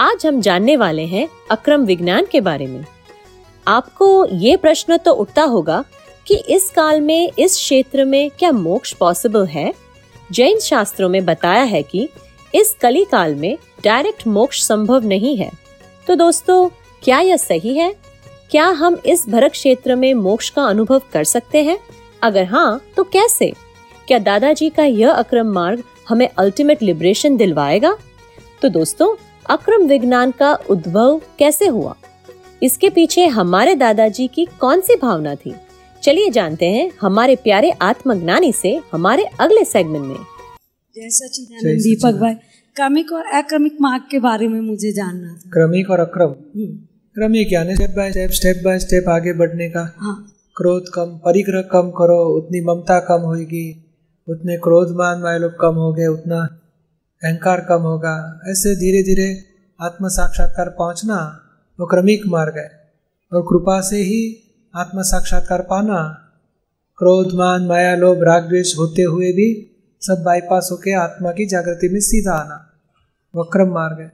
आज हम जानने वाले हैं अक्रम विज्ञान के बारे में। आपको ये प्रश्न तो उठता होगा कि इस काल में, इस क्षेत्र में क्या मोक्ष पॉसिबल है? जैन शास्त्रों में बताया है कि इस कली काल में डायरेक्ट मोक्ष संभव नहीं है। तो दोस्तों, क्या यह सही है? क्या हम इस भरत क्षेत्र में मोक्ष का अनुभव कर सकते हैं? अगर हाँ तो कैसे? क्या दादाजी का यह अक्रम मार्ग हमें अल्टीमेट लिबरेशन दिलवाएगा? तो दोस्तों अक्रम विज्ञान का उद्भव कैसे हुआ? इसके पीछे हमारे दादाजी की कौन सी भावना थी? चलिए जानते हैं हमारे प्यारे आत्मज्ञानी से हमारे अगले सेगमेंट में। जय जय सचिदानंद दीपक भाई क्रमिक और अक्रमिक मार्ग के बारे में मुझे जानना था। क्रमिक और अक्रम? क्रमिक यानी step by step step by step आगे बढ़ने का। हाँ। क्रोध कम परिग्रह कम करो उतनी ममता कम होगी उतने क्रोध मान वालों कम हो गए उतना अहंकार कम होगा। ऐसे धीरे धीरे आत्म साक्षात्कार पहुँचना वो क्रमिक मार्ग है। और कृपा से ही आत्म साक्षात्कार पाना, क्रोध, मान, माया, लोभ, राग, द्वेष होते हुए भी सब बाईपास होके आत्मा की जागृति में सीधा आना वो क्रम मार्ग है।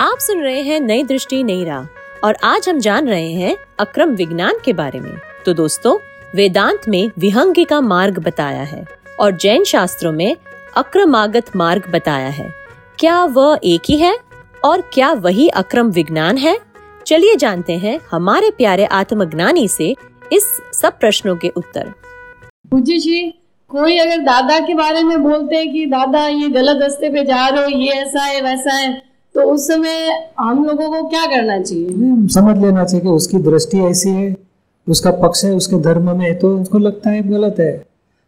आप सुन रहे हैं नई दृष्टि, नई राह। और आज हम जान रहे हैं अक्रम विज्ञान के बारे में। तो दोस्तों, वेदांत में विहंगी का मार्ग बताया है। और जैन शास्त्रों में अक्रमागत मार्ग बताया है। क्या वह एक ही है? और क्या वही अक्रम विज्ञान है? चलिए जानते हैं हमारे प्यारे आत्मज्ञानी से इस सब प्रश्नों के उत्तर। पूज्य जी कोई अगर दादा के बारे में बोलते हैं कि दादा ये गलत रास्ते पे जा रहे हो ये ऐसा है वैसा है तो उस समय हम लोगों को क्या करना चाहिए? समझ लेना चाहिए कि उसकी दृष्टि ऐसी है उसका पक्ष है उसके धर्म में है तो उसको लगता है गलत है।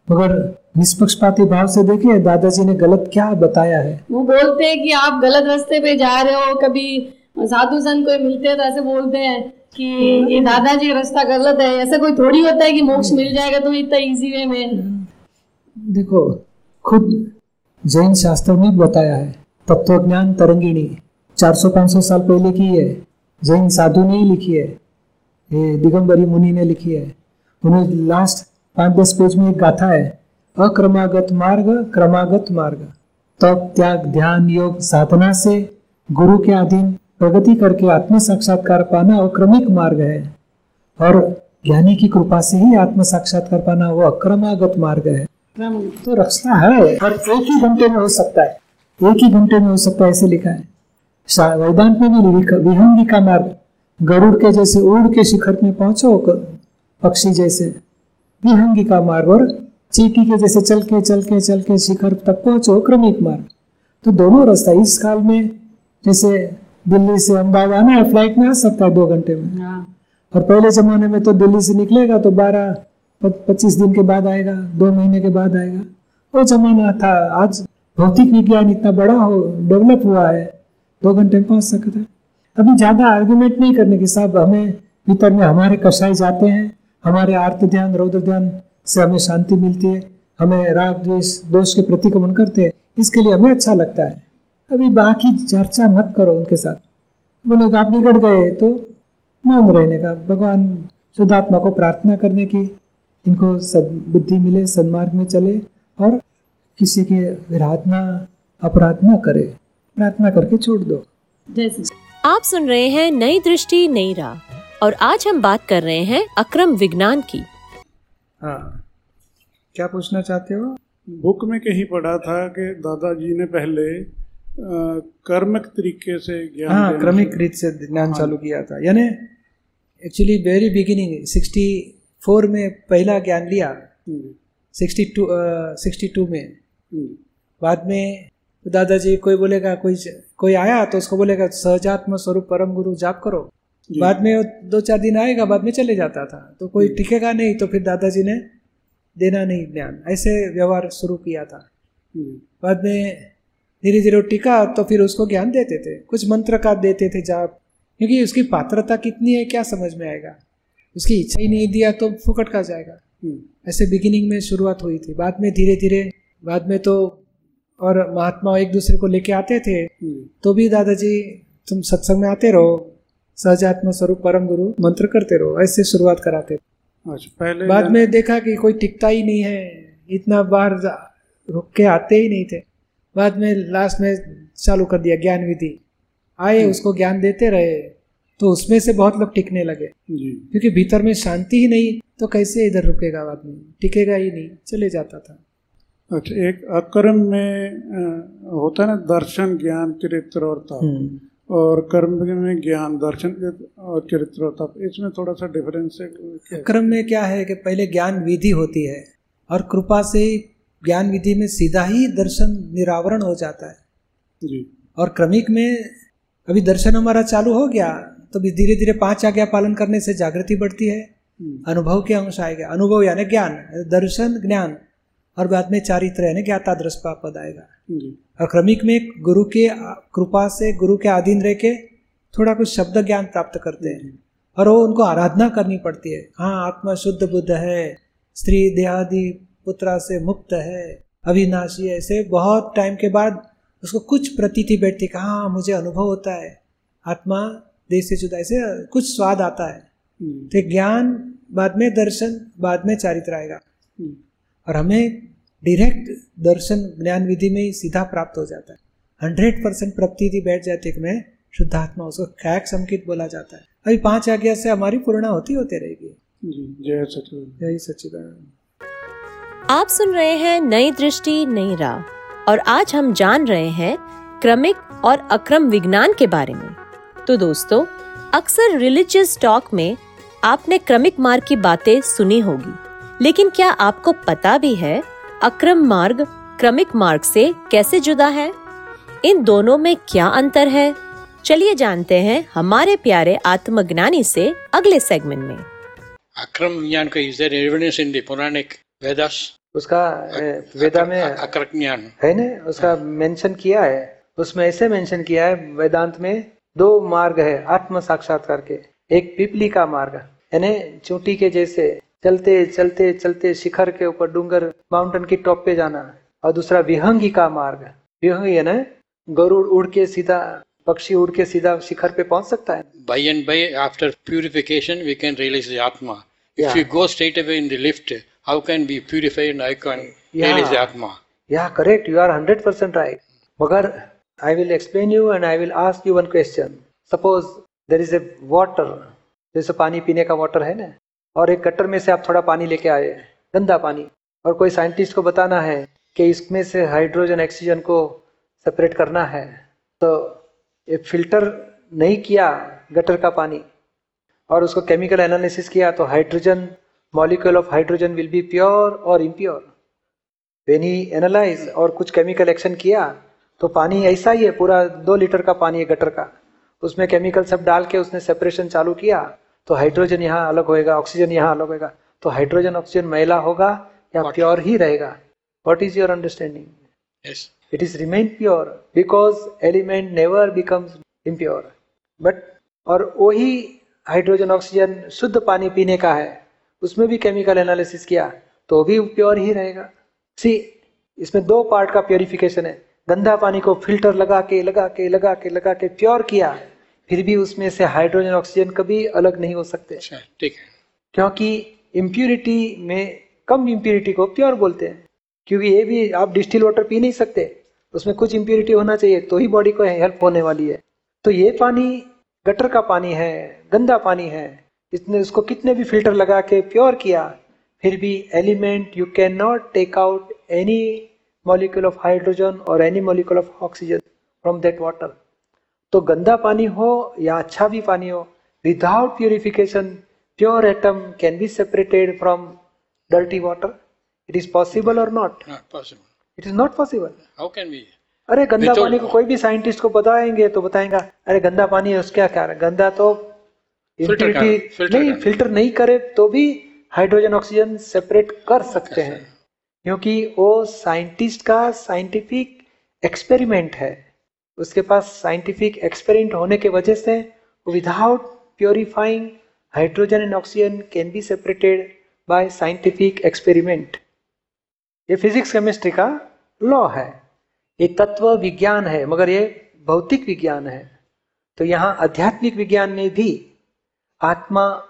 मगर निष्पक्षपाती भाव से देखिए दादाजी ने गलत क्या बताया है? वो बोलते हैं कि आप गलत रास्ते पे जा रहे हो कभी साधु संत कोई मिलते हैं तो ऐसे बोलते हैं कि ये दादाजी रास्ता गलत है। ऐसा कोई थोड़ी होता है कि मोक्ष मिल जाएगा तो इतना इजी वे में? देखो खुद जैन शास्त्र में बताया है तत्वज्ञान तरंगिणी 400-500 साल पहले की है जैन साधु ने ही लिखी है ये दिगंबरी मुनि ने लिखी है। उन्हें लास्ट पाँच दस पेज में एक गाथा है, अक्रमागत मार्ग, क्रमागत मार्ग। तप, त्याग, ध्यान, योग, साधना से गुरु के अधीन प्रगति करके आत्म साक्षात्कार पाना वो क्रमिक मार्ग है। और ज्ञानी की कृपा से ही आत्म साक्षात्कार पाना वो अक्रमागत मार्ग है। तो रचना है और एक ही घंटे में हो सकता है। एक ही घंटे में हो सकता है, ऐसे लिखा है। वेदांत में भी विहंगी का मार्ग, गरुड़ के जैसे उड़ के शिखर में पहुंचो, पक्षी जैसे। विहंगी का मार्ग और चीटी के जैसे चल के चल के चल के शिखर तक पहुंचो क्रमिक मार्ग। तो दोनों रास्ता इस काल में जैसे दिल्ली से अहमदाबाद आना है फ़्लाइट में आ सकता है दो घंटे में। हाँ। और पहले जमाने में तो दिल्ली से निकलेगा तो बारह पच्चीस दिन के बाद आएगा दो महीने के बाद आएगा। वो जमाना था आज भौतिक विज्ञान इतना बड़ा हो डेवलप हुआ है दो घंटे में पहुँच सकता है। अभी ज़्यादा आर्गुमेंट नहीं करने के साहब हमें भीतर में हमारे कषाय जाते हैं हमारे आर्त ध्यान, रौद्र ध्यान से हमें शांति मिलती है, हमें राग, द्वेष, दोष के प्रतिक्रमण करते हैं, इसके लिए हमें अच्छा लगता है। अभी बाकी चर्चा मत करो उनके साथ। बोले आप बिगड़ गए तो मौन रहने का। भगवान शुद्धात्मा को प्रार्थना करने की, इनको सद्बुद्धि मिले, सन्मार्ग में चले और किसी के विराधना अपराध ना करे। प्रार्थना करके छोड़ दो। आप सुन रहे हैं नई दृष्टि, नई राह। और आज हम बात कर रहे हैं अक्रम विज्ञान की। हाँ। क्या पूछना चाहते हो? बुक में कहीं पढ़ा था कि दादाजी ने पहले कर्मक तरीके से ज्ञान हाँ क्रमिक रीत से ज्ञान चालू किया था। यानी actually very beginning sixty four में पहला ज्ञान लिया। सिक्सटी टू सिक्सटी टू में। हम्म, बाद में तो दादाजी कोई बोलेगा कोई कोई आया तो उसको बोलेगा सहजात्म स्वरूप परम गुरु जाप करो। बाद में दो चार दिन आएगा बाद में चले जाता था। तो कोई टिकेगा नहीं तो फिर दादाजी ने देना नहीं ज्ञान ऐसे व्यवहार शुरू किया था। बाद में धीरे धीरे टिका तो फिर उसको ज्ञान देते थे। कुछ मंत्र का देते थे जाप क्योंकि उसकी पात्रता कितनी है क्या समझ में आएगा? उसकी इच्छा ही नहीं दिया तो फुकट का जाएगा। ऐसे बिगिनिंग में शुरुआत हुई थी। बाद में धीरे धीरे बाद में तो और महात्मा एक दूसरे को लेके आते थे। तो भी दादाजी तुम सत्संग में आते रहो सहजात्म स्वरूप परम गुरु मंत्र करते रहो ऐसे शुरुआत कराते अच्छा पहले बाद में देखा कि कोई टिकता ही नहीं है इतना बार रुक के आते ही नहीं थे। बाद में लास्ट में चालू कर दिया ज्ञान विधि। आए उसको ज्ञान देते रहे तो उसमें से बहुत लोग टिकने लगे। जी। क्योंकि भीतर में शांति ही नहीं तो कैसे इधर रुकेगा आदमी टिकेगा ही नहीं चले जाता था। अच्छा एक अक्रम में होता है ना दर्शन ज्ञान चरित्र और और कर्म में ज्ञान दर्शन और चरित्र ताप इसमें थोड़ा सा डिफरेंस है? क्रम में क्या है कि पहले ज्ञान विधि होती है और कृपा से ज्ञान विधि में सीधा ही दर्शन निरावरण हो जाता है। जी। और क्रमिक में अभी दर्शन हमारा चालू हो गया तो भी धीरे धीरे पाँच आज्ञा पालन करने से जागृति बढ़ती है। हम्म, अनुभव के अंश आएगा। अनुभव यानी ज्ञान दर्शन ज्ञान। और बाद में चारित्र यानी ज्ञाता दृष्टा पद आएगा और क्रमिक में गुरु के कृपा से गुरु के अधीन रह के थोड़ा कुछ शब्द ज्ञान प्राप्त करते हैं और वो उनको आराधना करनी पड़ती है। हाँ आत्मा शुद्ध बुद्ध है स्त्री देहादि पुत्रा से मुक्त है अविनाशी है। ऐसे बहुत टाइम के बाद उसको कुछ प्रतीति बैठती है हाँ मुझे अनुभव होता है। आत्मा देह से जुदा ऐसे कुछ स्वाद आता है। तो ज्ञान बाद में दर्शन बाद में चारित्र आएगा। और हमें डायरेक्ट दर्शन ज्ञान विधि में ही सीधा प्राप्त हो जाता है। हंड्रेड परसेंट प्रतीति बैठ जाती है मैं शुद्धात्मा उसको कैक संकित बोला जाता है। अभी पाँच आज्ञा से हमारी पूर्णा होती होती रहेगी। जय सचिव यही सच्चिदानंद आप सुन रहे हैं नई दृष्टि नई राह। और आज हम जान रहे हैं क्रमिक और अक्रम विज्ञान के बारे में। तो दोस्तों अक्सर रिलीजियस टॉक में आपने क्रमिक मार्ग की बातें सुनी होगी। लेकिन क्या आपको पता भी है अक्रम मार्ग क्रमिक मार्ग से कैसे जुदा है? इन दोनों में क्या अंतर है? चलिए जानते हैं हमारे प्यारे आत्मज्ञानी से अगले सेगमेंट में। Akram Jnana ka is there evidence in the Puranic उसका वेदा में Akrak Jnana. है ना? उसका मेंशन किया है। उसमें ऐसे मेंशन किया है वेदांत में दो मार्ग है आत्म साक्षात्कार के। एक पिपली का मार्ग यानी चूंटी के जैसे चलते चलते चलते शिखर के ऊपर डूंगर माउंटेन की टॉप पे जाना और दूसरा विहंगी का मार्ग विहंगी है ना? गरुड़ उड़ के सीधा पक्षी उड़ के सीधा शिखर पे पहुँच सकता है। By and by after purification we can realise आत्मा if you go straight away in the lift how can be purify and I can realise आत्मा या correct you are hundred percent right मगर I will explain you and I will ask you one question suppose there is a water जैसे पानी पीने का water है ना? और एक गटर में से आप थोड़ा पानी लेके आए गंदा पानी। और कोई साइंटिस्ट को बताना है कि इसमें से हाइड्रोजन, ऑक्सीजन को सेपरेट करना है। तो ये फ़िल्टर नहीं किया गटर का पानी और उसको केमिकल एनालिसिस किया तो hydrogen, molecule of hydrogen will be pure और इम्प्योर। वेन ही एनालाइज और कुछ केमिकल एक्शन किया तो पानी ऐसा ही है, पूरा दो लीटर का पानी है गटर का। उसमें केमिकल सब डाल के उसने सेपरेशन चालू किया तो हाइड्रोजन यहाँ अलग होएगा ऑक्सीजन यहाँ अलग होएगा। तो हाइड्रोजन ऑक्सीजन मैला होगा या What? प्योर ही रहेगा? What is your understanding Yes. it is remain pure because element never becomes impure. But और वही हाइड्रोजन ऑक्सीजन शुद्ध पानी पीने का है उसमें भी केमिकल एनालिसिस किया तो भी प्योर ही रहेगा। सी इसमें दो पार्ट का प्योरिफिकेशन है। गंदा पानी को फ़िल्टर लगा के लगा के लगा के लगा के प्योर किया। फिर भी उसमें से हाइड्रोजन ऑक्सीजन कभी अलग नहीं हो सकते। अच्छा ठीक है। क्योंकि इम्प्यूरिटी में कम इम्प्यूरिटी को प्योर बोलते हैं। क्योंकि ये भी आप डिस्टिल वाटर पी नहीं सकते। उसमें कुछ इम्प्यूरिटी होना चाहिए तो ही बॉडी को हेल्प होने वाली है। तो ये पानी गटर का पानी है गंदा पानी है इसने उसको कितने भी फ़िल्टर लगा के प्योर किया फिर भी element you can not take out any molecule of hydrogen और any molecule of oxygen from that water तो गंदा पानी हो या अच्छा भी पानी हो without purification pure atom can be separated from dirty water it is possible और not Not possible. It is not possible How can we? अरे गंदा Without- पानी को कोई भी साइंटिस्ट को बताएँगे तो बताएगा अरे गंदा पानी है उसका क्या है? गंदा तो करना, नहीं। फ़िल्टर नहीं करे तो भी हाइड्रोजन ऑक्सीजन सेपरेट कर सकते हैं। क्योंकि वो साइंटिस्ट का साइंटिफिक एक्सपेरिमेंट है। उसके पास साइंटिफिक एक्सपेरिमेंट होने के वजह से without purifying hydrogen and oxygen can be separated by scientific experiment ये फिजिक्स केमिस्ट्री का लॉ है। ये तत्व विज्ञान है, मगर ये भौतिक विज्ञान है। तो यहाँ आध्यात्मिक विज्ञान में भी आत्मा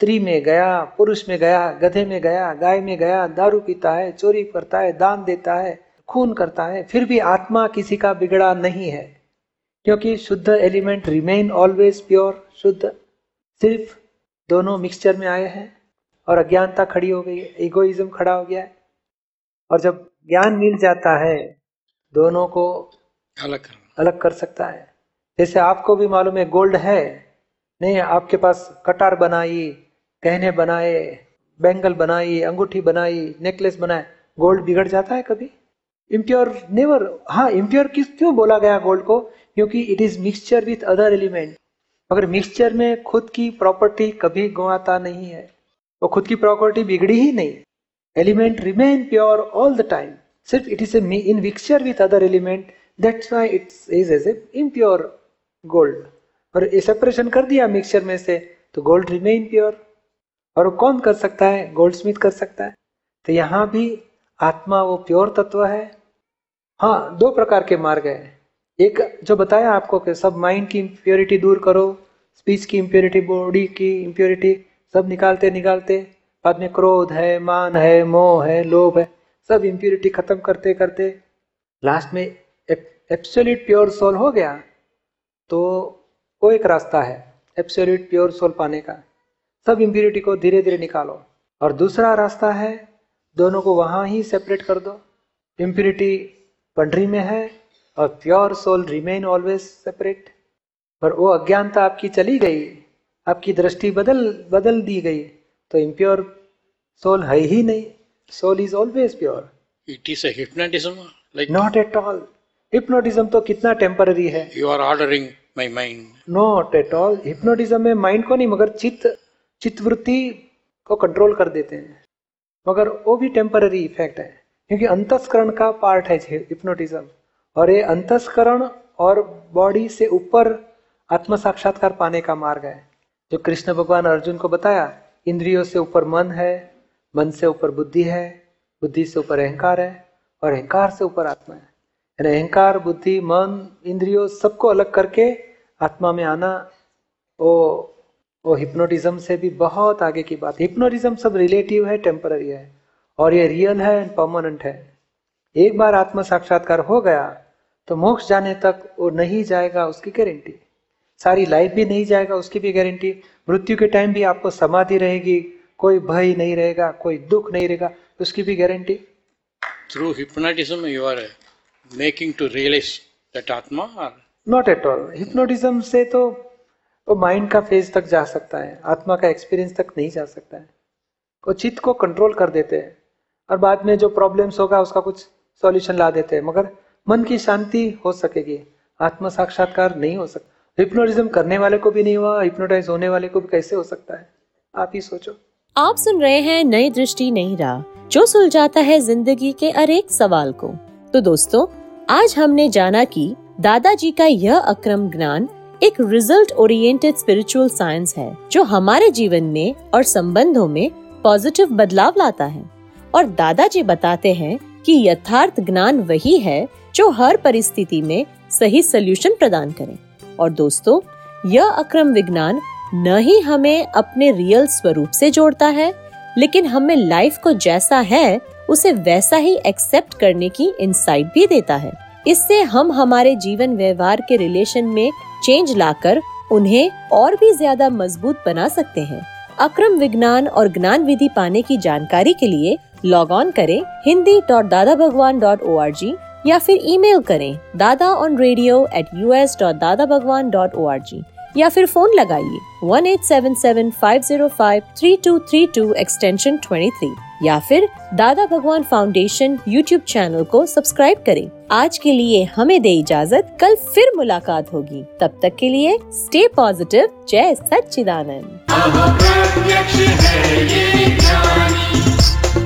स्त्री में गया, पुरुष में गया, गधे में गया, गाय में गया, दारू पीता है, चोरी करता है, दान देता है खून करता है फिर भी आत्मा किसी का बिगड़ा नहीं है। क्योंकि शुद्ध एलिमेंट रिमेन ऑलवेज प्योर शुद्ध सिर्फ़ दोनों मिक्सचर में आए हैं और अज्ञानता खड़ी हो गई है इगोइज्म खड़ा हो गया है। और जब ज्ञान मिल जाता है दोनों को अलग कर अलग कर सकता है। जैसे आपको भी मालूम है गोल्ड है नहीं आपके पास कटार बनाई गहने बनाए बैंगल बनाई अंगूठी बनाई नेकलेस बनाए गोल्ड बिगड़ जाता है कभी? इम्प्योर नेवर हाँ इम्प्योर किस, क्यों बोला गया गोल्ड को? क्योंकि it is mixture with other element अगर मिक्सचर में खुद की प्रॉपर्टी कभी गुआता नहीं है वो खुद की प्रॉपर्टी बिगड़ी ही नहीं। Element remain pure all the time सिर्फ़ it is in mixture with other element that's why it's is as a impure gold और ये सेपरेशन कर दिया मिक्सचर में से तो गोल्ड रिमेन प्योर और वो कौन कर सकता है? गोल्ड स्मिथ कर सकता है। तो यहाँ भी आत्मा वो प्योर तत्व है। हाँ दो प्रकार के मार्ग है। एक जो बताया आपको कि सब माइंड की इम्प्योरिटी दूर करो स्पीच की इम्प्योरिटी बॉडी की इम्प्योरिटी सब निकालते निकालते, बाद में क्रोध है, मान है, मोह है, लोभ है, सब इम्प्योरिटी खत्म करते करते लास्ट में एब्सोल्यूट प्योर सोल हो गया तो वो एक रास्ता है एब्सोल्यूट प्योर सोल पाने का। सब इम्प्योरिटी को धीरे धीरे निकालो। और दूसरा रास्ता है, दोनों को वहाँ ही सेपरेट कर दो। इम्प्योरिटी पंडरी में है और pure soul remain always separate. पर वो अज्ञानता आपकी चली गई आपकी दृष्टि बदल बदल दी गई तो इम्प्योर सोल है ही नहीं। Soul is always pure it is hypnotism like not at all hypnotism तो कितना टेम्पररी है। You are ordering my mind not at all hypnotism में माइंड को नहीं मगर चित्त चित्तवृत्ति को कंट्रोल कर देते हैं। मगर वो भी टेम्पररी इफ़ेक्ट है। क्योंकि अंतस्करण का पार्ट है हिप्नोटिज्म और ये अंतस्करण और बॉडी से ऊपर आत्म साक्षात्कार पाने का मार्ग है। जो कृष्ण भगवान अर्जुन को बताया, इंद्रियों से ऊपर मन है, मन से ऊपर बुद्धि है, बुद्धि से ऊपर अहंकार है, और अहंकार से ऊपर आत्मा है। यानी अहंकार, बुद्धि, मन, इंद्रियों सबको अलग करके आत्मा में आना, वो वो हिप्नोटिज्म से भी बहुत आगे की बात। हिप्नोटिज्म सब रिलेटिव है टेम्पररी है। और ये रियल है एंड परमानेंट है। एक बार आत्म साक्षात्कार हो गया तो मोक्ष जाने तक वो नहीं जाएगा उसकी गारंटी सारी लाइफ भी नहीं जाएगा उसकी भी गारंटी मृत्यु के टाइम भी आपको समाधि रहेगी कोई भय नहीं रहेगा कोई दुख नहीं रहेगा उसकी भी guarantee through hypnotism you are making to realise that आत्मा नॉट एट ऑल हिप्नोटिज्म से तो वो माइंड का फ़ेज़ तक जा सकता है आत्मा का एक्सपीरियंस तक नहीं जा सकता है। वो चित्त को कंट्रोल कर देते हैं। और बाद में जो प्रॉब्लम्स होगा, उसका कुछ सॉल्यूशन ला देते हैं। मगर मन की शांति हो सकेगी। आत्म साक्षात्कार नहीं हो सकता हिप्नोटिज्म करने वाले को भी नहीं हुआ हिप्नोटाइज होने वाले को भी कैसे हो सकता है? आप ही सोचो। आप सुन रहे हैं नई दृष्टि, नई राह, जो सुलझाता है ज़िंदगी के अनेक सवाल को। तो दोस्तों, आज हमने जाना कि दादाजी का यह अक्रम ज्ञान एक रिज़ल्ट ओरिएंटेड स्पिरिचुअल साइंस है, जो हमारे जीवन में और संबंधों में पॉजिटिव बदलाव लाता है। और दादाजी बताते हैं कि यथार्थ ज्ञान वही है जो हर परिस्थिति में सही सोल्यूशन प्रदान करे। और दोस्तों, यह अक्रम विज्ञान न ही हमें अपने रियल स्वरूप से जोड़ता है, लेकिन हमें लाइफ को जैसा है, उसे वैसा ही एक्सेप्ट करने की इंसाइट भी देता है। इससे हम हमारे जीवन व्यवहार के रिलेशन में चेंज लाकर उन्हें और भी ज़्यादा मज़बूत बना सकते हैं। अक्रम विज्ञान और ज्ञान विधि पाने की जानकारी के लिए लॉग ऑन करें Hindi dot Dada Bhagwan dot O R G या फिर ईमेल करें Dada on radio at U S dot Dada Bhagwan dot O R G या फिर फ़ोन लगाइए one eight seven seven five zero five three two three two extension twenty three या फिर Dada Bhagwan foundation YouTube channel को subscribe करें। आज के लिए हमें दे इजाज़त। कल फिर मुलाकात होगी। तब तक के लिए स्टे पॉजिटिव जय सच्चिदानंद।